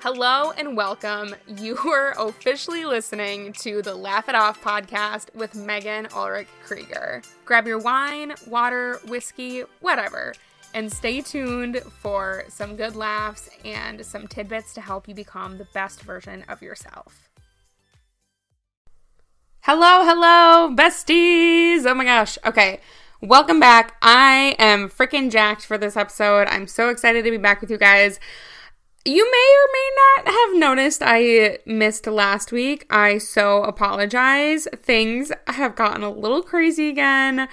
Hello and welcome. You are officially listening to the Laugh It Off podcast with Megan Ulrich Krieger. Grab your wine, water, whiskey, whatever, and stay tuned for some good laughs and some tidbits to help you become the best version of yourself. Hello, hello, besties. Oh my gosh. Okay. Welcome back. I am freaking jacked for this episode. I'm so excited to be back with you guys. You may or may not have noticed I missed last week. I so apologize. Things have gotten a little crazy again.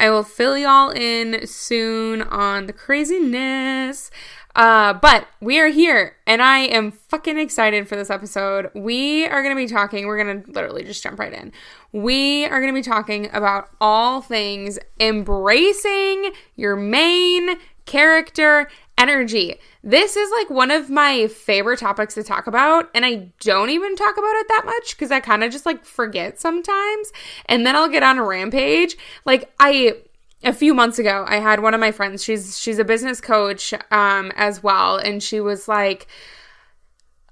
I will fill y'all in soon on the craziness. Uh, but we are here and I am fucking excited for this episode. We are going to be talking, we're going to literally just jump right in. We are going to be talking about all things embracing your main character energy. This is like one of my favorite topics to talk about, and I don't even talk about it that much because I kind of just like forget sometimes, and then I'll get on a rampage. Like, I a few months ago i had one of my friends she's she's a business coach um as well and she was like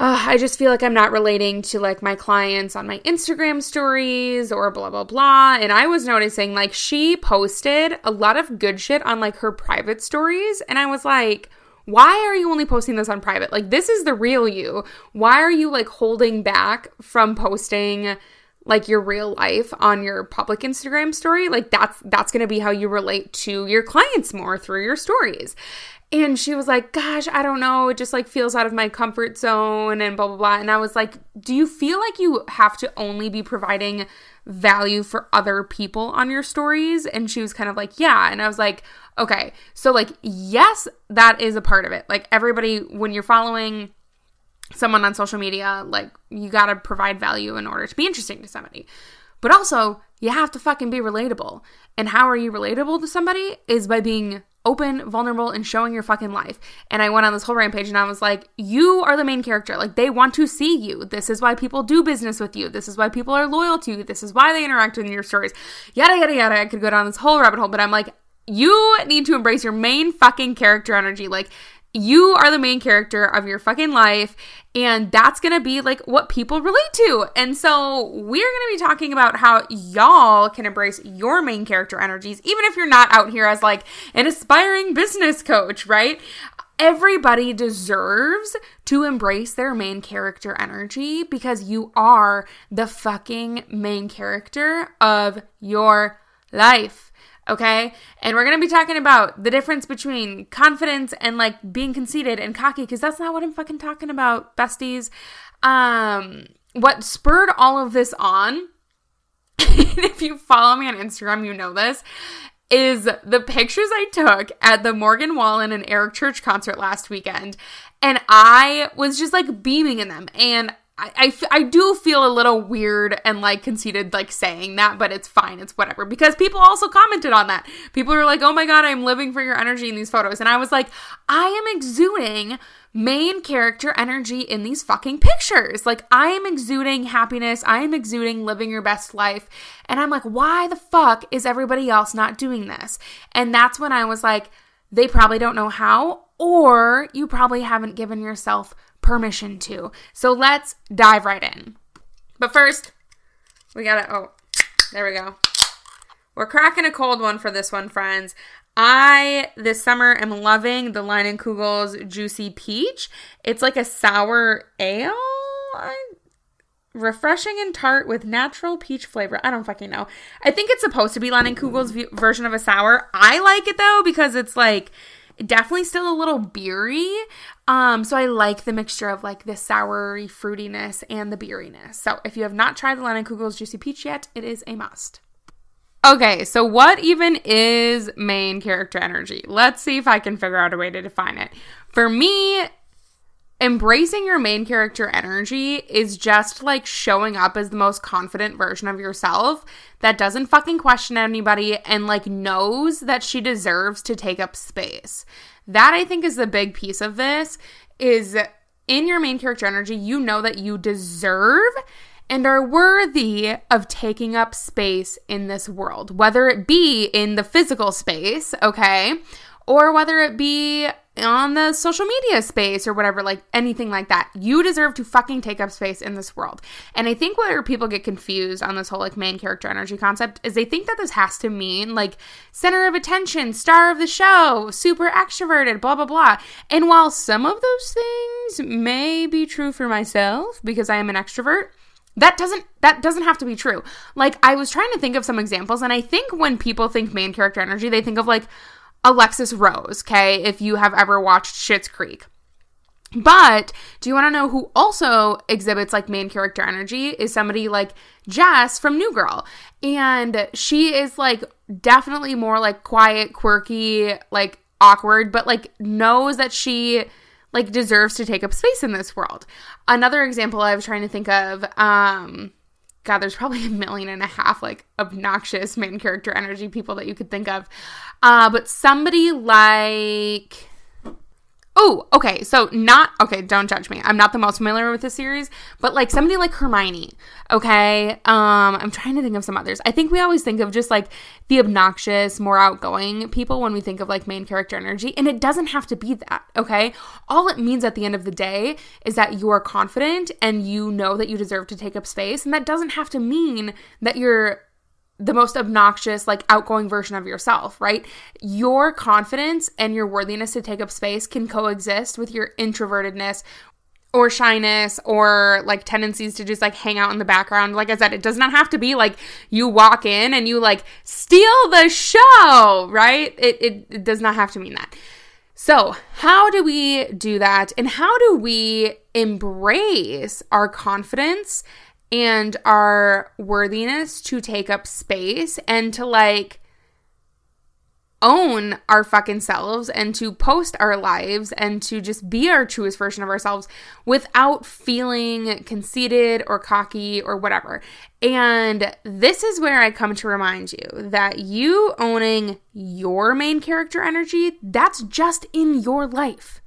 uh, I just feel like I'm not relating to like my clients on my Instagram stories or blah blah blah. And I was noticing like she posted a lot of good shit on like her private stories, and I was like, why are you only posting this on private? Like this is the real you. Why are you like holding back from posting? like your real life on your public Instagram story, like that's that's going to be how you relate to your clients more through your stories. And she was like, "Gosh, I don't know, it just like feels out of my comfort zone and blah blah blah." And I was like, "Do you feel like you have to only be providing value for other people on your stories?" And she was kind of like, "Yeah." And I was like, "Okay. So like, yes, that is a part of it. Like everybody when you're following someone on social media, like you got to provide value in order to be interesting to somebody. But also, you have to fucking be relatable. And how are you relatable to somebody is by being open, vulnerable, and showing your fucking life. And I went on this whole rampage and I was like, you are the main character. Like, they want to see you. This is why people do business with you. This is why people are loyal to you. This is why they interact with your stories. Yada, yada, yada. I could go down this whole rabbit hole, but I'm like, you need to embrace your main fucking character energy. Like, you are the main character of your fucking life and that's going to be like what people relate to. And so we're going to be talking about how y'all can embrace your main character energies even if you're not out here as like an aspiring business coach, right? Everybody deserves to embrace their main character energy because you are the fucking main character of your life okay? And we're gonna be talking about the difference between confidence and like being conceited and cocky, because that's not what I'm fucking talking about, besties. Um, what spurred all of this on, if you follow me on Instagram, you know this, is the pictures I took at the Morgan Wallen and Eric Church concert last weekend. And I was just like beaming in them. And I, I, I do feel a little weird and like conceited like saying that, but it's fine. It's whatever. Because people also commented on that. People are like, oh my God, I'm living for your energy in these photos. And I was like, I am exuding main character energy in these fucking pictures. Like, I am exuding happiness. I am exuding living your best life. And I'm like, why the fuck is everybody else not doing this? And that's when I was like, they probably don't know how, or you probably haven't given yourself permission to. So let's dive right in. But first, we gotta, oh, there we go. We're cracking a cold one for this one, friends. I this summer am loving the Leinenkugel's Juicy Peach. It's like a sour ale. I, refreshing and tart with natural peach flavor. I don't fucking know. I think it's supposed to be Leinenkugel's v- version of a sour. I like it though because it's like definitely still a little beery. Um, so I like the mixture of like the soury fruitiness and the beeriness. So if you have not tried the Leinenkugel's Juicy Peach yet, it is a must. Okay, so what even is main character energy? Let's see if I can figure out a way to define it. For me, embracing your main character energy is just like showing up as the most confident version of yourself that doesn't fucking question anybody and like knows that she deserves to take up space. That I think is the big piece of this is in your main character energy, you know that you deserve and are worthy of taking up space in this world, whether it be in the physical space, okay, or whether it be on the social media space or whatever, like anything like that. You deserve to fucking take up space in this world. And I think where people get confused on this whole like main character energy concept is they think that this has to mean like center of attention, star of the show, super extroverted, blah, blah, blah. And while some of those things may be true for myself because I am an extrovert, that doesn't that doesn't have to be true. Like I was trying to think of some examples and I think when people think main character energy, they think of like Alexis Rose, okay, if you have ever watched Schitt's Creek. But do you want to know who also exhibits like main character energy? Is somebody like Jess from New Girl. And she is like definitely more like quiet, quirky, like awkward, but like knows that she like deserves to take up space in this world. Another example I was trying to think of, um, God, there's probably a million and a half like obnoxious main character energy people that you could think of. Uh, but somebody like Oh, okay. So not okay, don't judge me. I'm not the most familiar with the series, but like somebody like Hermione. Okay. Um I'm trying to think of some others. I think we always think of just like the obnoxious, more outgoing people when we think of like main character energy, and it doesn't have to be that, okay? All it means at the end of the day is that you are confident and you know that you deserve to take up space, and that doesn't have to mean that you're the most obnoxious, like outgoing version of yourself, right? Your confidence and your worthiness to take up space can coexist with your introvertedness or shyness or like tendencies to just like hang out in the background. Like I said, it does not have to be like you walk in and you like steal the show, right? It, it, it does not have to mean that. So, how do we do that? And how do we embrace our confidence and our worthiness to take up space and to like own our fucking selves and to post our lives and to just be our truest version of ourselves without feeling conceited or cocky or whatever. And this is where I come to remind you that you owning your main character energy, that's just in your life.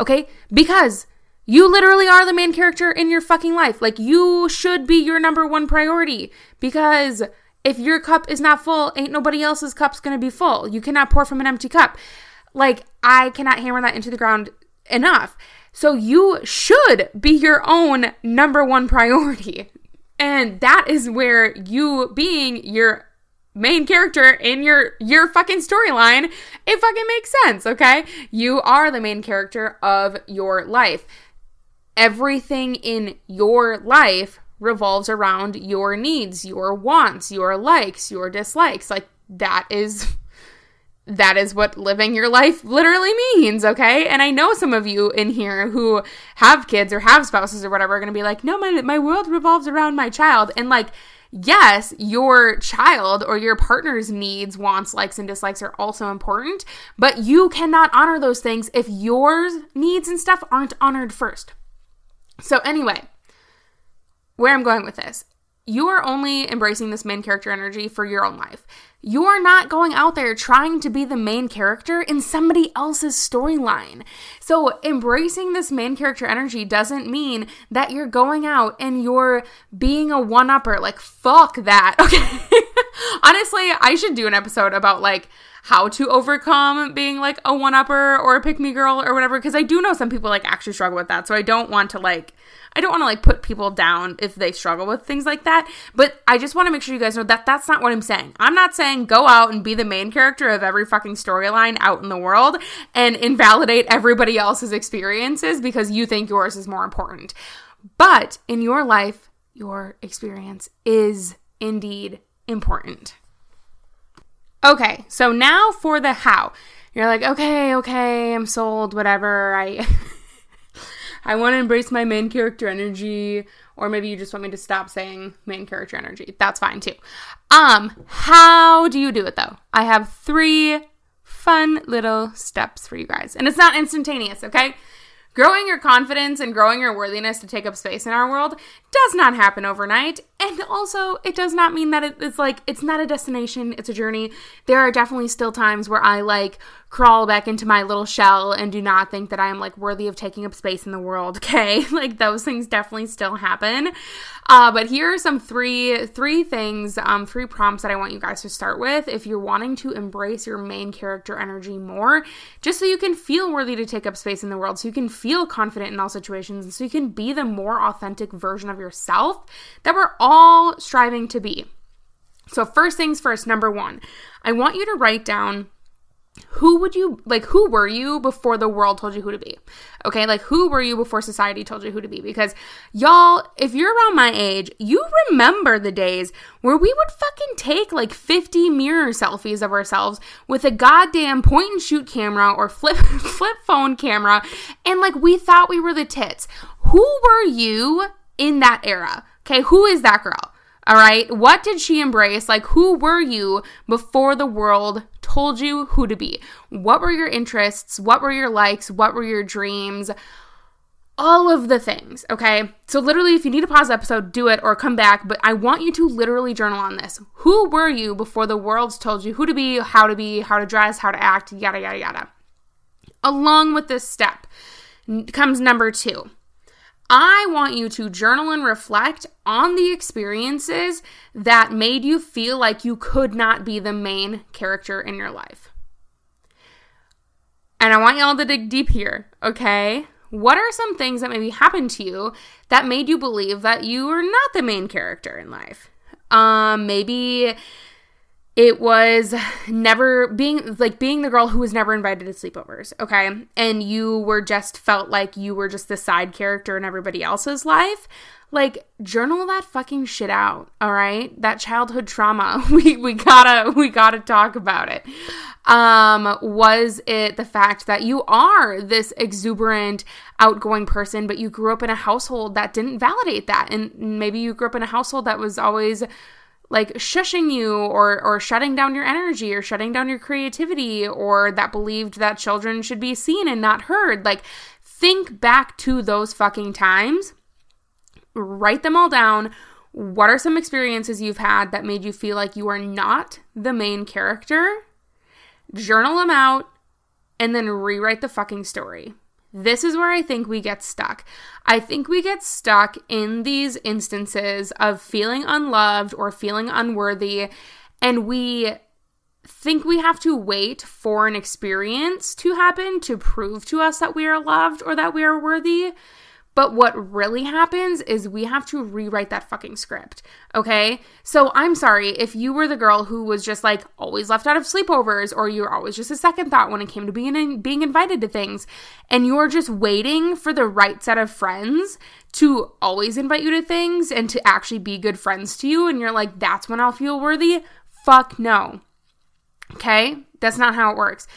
Okay? Because you literally are the main character in your fucking life. Like, you should be your number one priority because if your cup is not full, ain't nobody else's cup's gonna be full. You cannot pour from an empty cup. Like, I cannot hammer that into the ground enough. So, you should be your own number one priority. And that is where you being your main character in your your fucking storyline, it fucking makes sense, okay? You are the main character of your life everything in your life revolves around your needs, your wants, your likes, your dislikes. Like that is that is what living your life literally means, okay? And I know some of you in here who have kids or have spouses or whatever are going to be like, "No, my my world revolves around my child." And like yes, your child or your partner's needs, wants, likes, and dislikes are also important, but you cannot honor those things if your needs and stuff aren't honored first. So, anyway, where I'm going with this, you are only embracing this main character energy for your own life. You are not going out there trying to be the main character in somebody else's storyline. So, embracing this main character energy doesn't mean that you're going out and you're being a one upper. Like, fuck that. Okay. Honestly, I should do an episode about like how to overcome being like a one upper or a pick me girl or whatever because I do know some people like actually struggle with that. So I don't want to like I don't want to like put people down if they struggle with things like that, but I just want to make sure you guys know that that's not what I'm saying. I'm not saying go out and be the main character of every fucking storyline out in the world and invalidate else's experiences because you think yours is more important. But in your life, your experience is indeed important. Okay, so now for the how. You're like, okay, okay, I'm sold, whatever. I I want to embrace my main character energy, or maybe you just want me to stop saying main character energy. That's fine too. Um, how do you do it though? I have three fun little steps for you guys. And it's not instantaneous, okay? Growing your confidence and growing your worthiness to take up space in our world does not happen overnight. And also, it does not mean that it's like, it's not a destination, it's a journey. There are definitely still times where I like crawl back into my little shell and do not think that I am like worthy of taking up space in the world, okay? like those things definitely still happen. Uh, but here are some three three things, um, three prompts that I want you guys to start with if you're wanting to embrace your main character energy more, just so you can feel worthy to take up space in the world, so you can feel confident in all situations, and so you can be the more authentic version of yourself that we're all striving to be. So, first things first, number one, I want you to write down who would you like who were you before the world told you who to be okay like who were you before society told you who to be because y'all if you're around my age you remember the days where we would fucking take like 50 mirror selfies of ourselves with a goddamn point and shoot camera or flip flip phone camera and like we thought we were the tits who were you in that era okay who is that girl all right. What did she embrace? Like, who were you before the world told you who to be? What were your interests? What were your likes? What were your dreams? All of the things. Okay. So, literally, if you need to pause the episode, do it or come back. But I want you to literally journal on this. Who were you before the world told you who to be, how to be, how to dress, how to act, yada, yada, yada. Along with this step comes number two I want you to journal and reflect on the experiences that made you feel like you could not be the main character in your life. And I want y'all to dig deep here, okay? What are some things that maybe happened to you that made you believe that you were not the main character in life? Um, maybe it was never being like being the girl who was never invited to sleepovers, okay? And you were just felt like you were just the side character in everybody else's life. Like journal that fucking shit out, all right? That childhood trauma. We we gotta we gotta talk about it. Um, was it the fact that you are this exuberant, outgoing person, but you grew up in a household that didn't validate that, and maybe you grew up in a household that was always like shushing you or or shutting down your energy or shutting down your creativity or that believed that children should be seen and not heard. Like think back to those fucking times. Write them all down. What are some experiences you've had that made you feel like you are not the main character? Journal them out and then rewrite the fucking story this is where I think we get stuck. I think we get stuck in these instances of feeling unloved or feeling unworthy, and we think we have to wait for an experience to happen to prove to us that we are loved or that we are worthy. But what really happens is we have to rewrite that fucking script. Okay. So I'm sorry if you were the girl who was just like always left out of sleepovers or you're always just a second thought when it came to being in, being invited to things and you're just waiting for the right set of friends to always invite you to things and to actually be good friends to you and you're like that's when I'll feel worthy. Fuck no. Okay? That's not how it works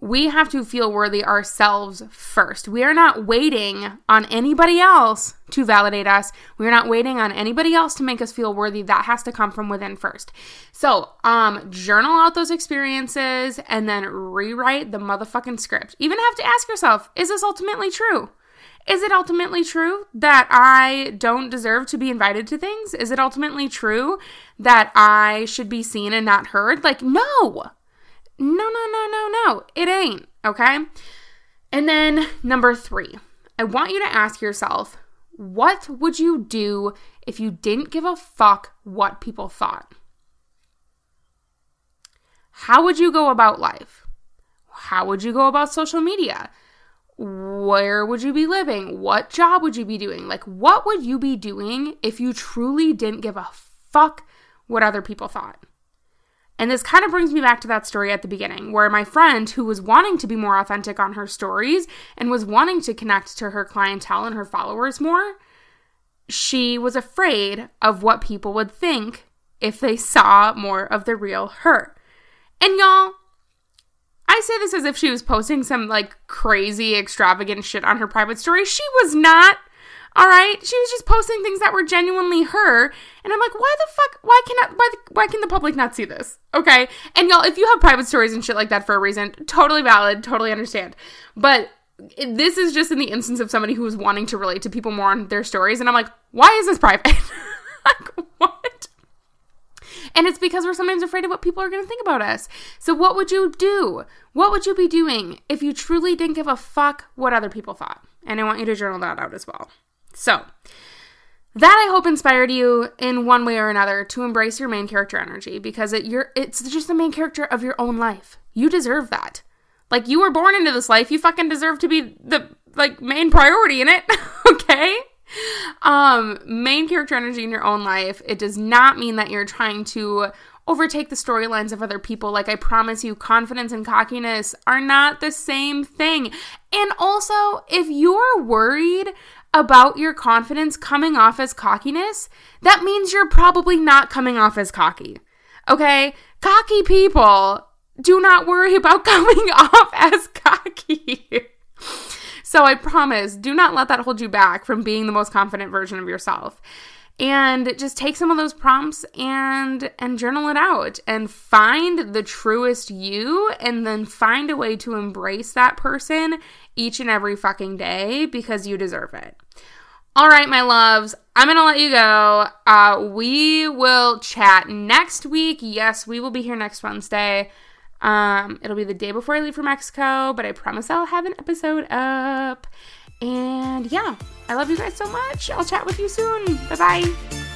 we have to feel worthy ourselves first. We are not waiting on anybody else to validate us. We're not waiting on anybody else to make us feel worthy. That has to come from within first. So, um, journal out those experiences and then rewrite the motherfucking script. Even have to ask yourself, is this ultimately true? Is it ultimately true that I don't deserve to be invited to things? Is it ultimately true that I should be seen and not heard? Like, no. No, no, no, no, no. It ain't. Okay. And then number three, I want you to ask yourself, what would you do if you didn't give a fuck what people thought? How would you go about life? How would you go about social media? Where would you be living? What job would you be doing? Like, what would you be doing if you truly didn't give a fuck what other people thought? And this kind of brings me back to that story at the beginning, where my friend, who was wanting to be more authentic on her stories and was wanting to connect to her clientele and her followers more, she was afraid of what people would think if they saw more of the real her. And y'all, I say this as if she was posting some like crazy, extravagant shit on her private story. She was not. All right, she was just posting things that were genuinely her, and I'm like, why the fuck? Why cannot? Why? The, why can the public not see this? Okay, and y'all, if you have private stories and shit like that for a reason, totally valid, totally understand. But this is just in the instance of somebody who is wanting to relate to people more on their stories, and I'm like, why is this private? like, what? And it's because we're sometimes afraid of what people are going to think about us. So, what would you do? What would you be doing if you truly didn't give a fuck what other people thought? And I want you to journal that out as well. So, that I hope inspired you in one way or another to embrace your main character energy because it it's just the main character of your own life. You deserve that. Like you were born into this life, you fucking deserve to be the like main priority in it, okay? Um main character energy in your own life. It does not mean that you're trying to overtake the storylines of other people. Like I promise you, confidence and cockiness are not the same thing. And also, if you're worried about your confidence coming off as cockiness, that means you're probably not coming off as cocky. Okay? Cocky people do not worry about coming off as cocky. so I promise, do not let that hold you back from being the most confident version of yourself. And just take some of those prompts and and journal it out and find the truest you and then find a way to embrace that person each and every fucking day because you deserve it. All right, my loves, I'm to let you go. Uh, we will chat next week. Yes, we will be here next Wednesday. Um, it'll be the day before I leave for Mexico, but I promise I'll have an episode up. And yeah, I love you guys so much. I'll chat with you soon. Bye bye.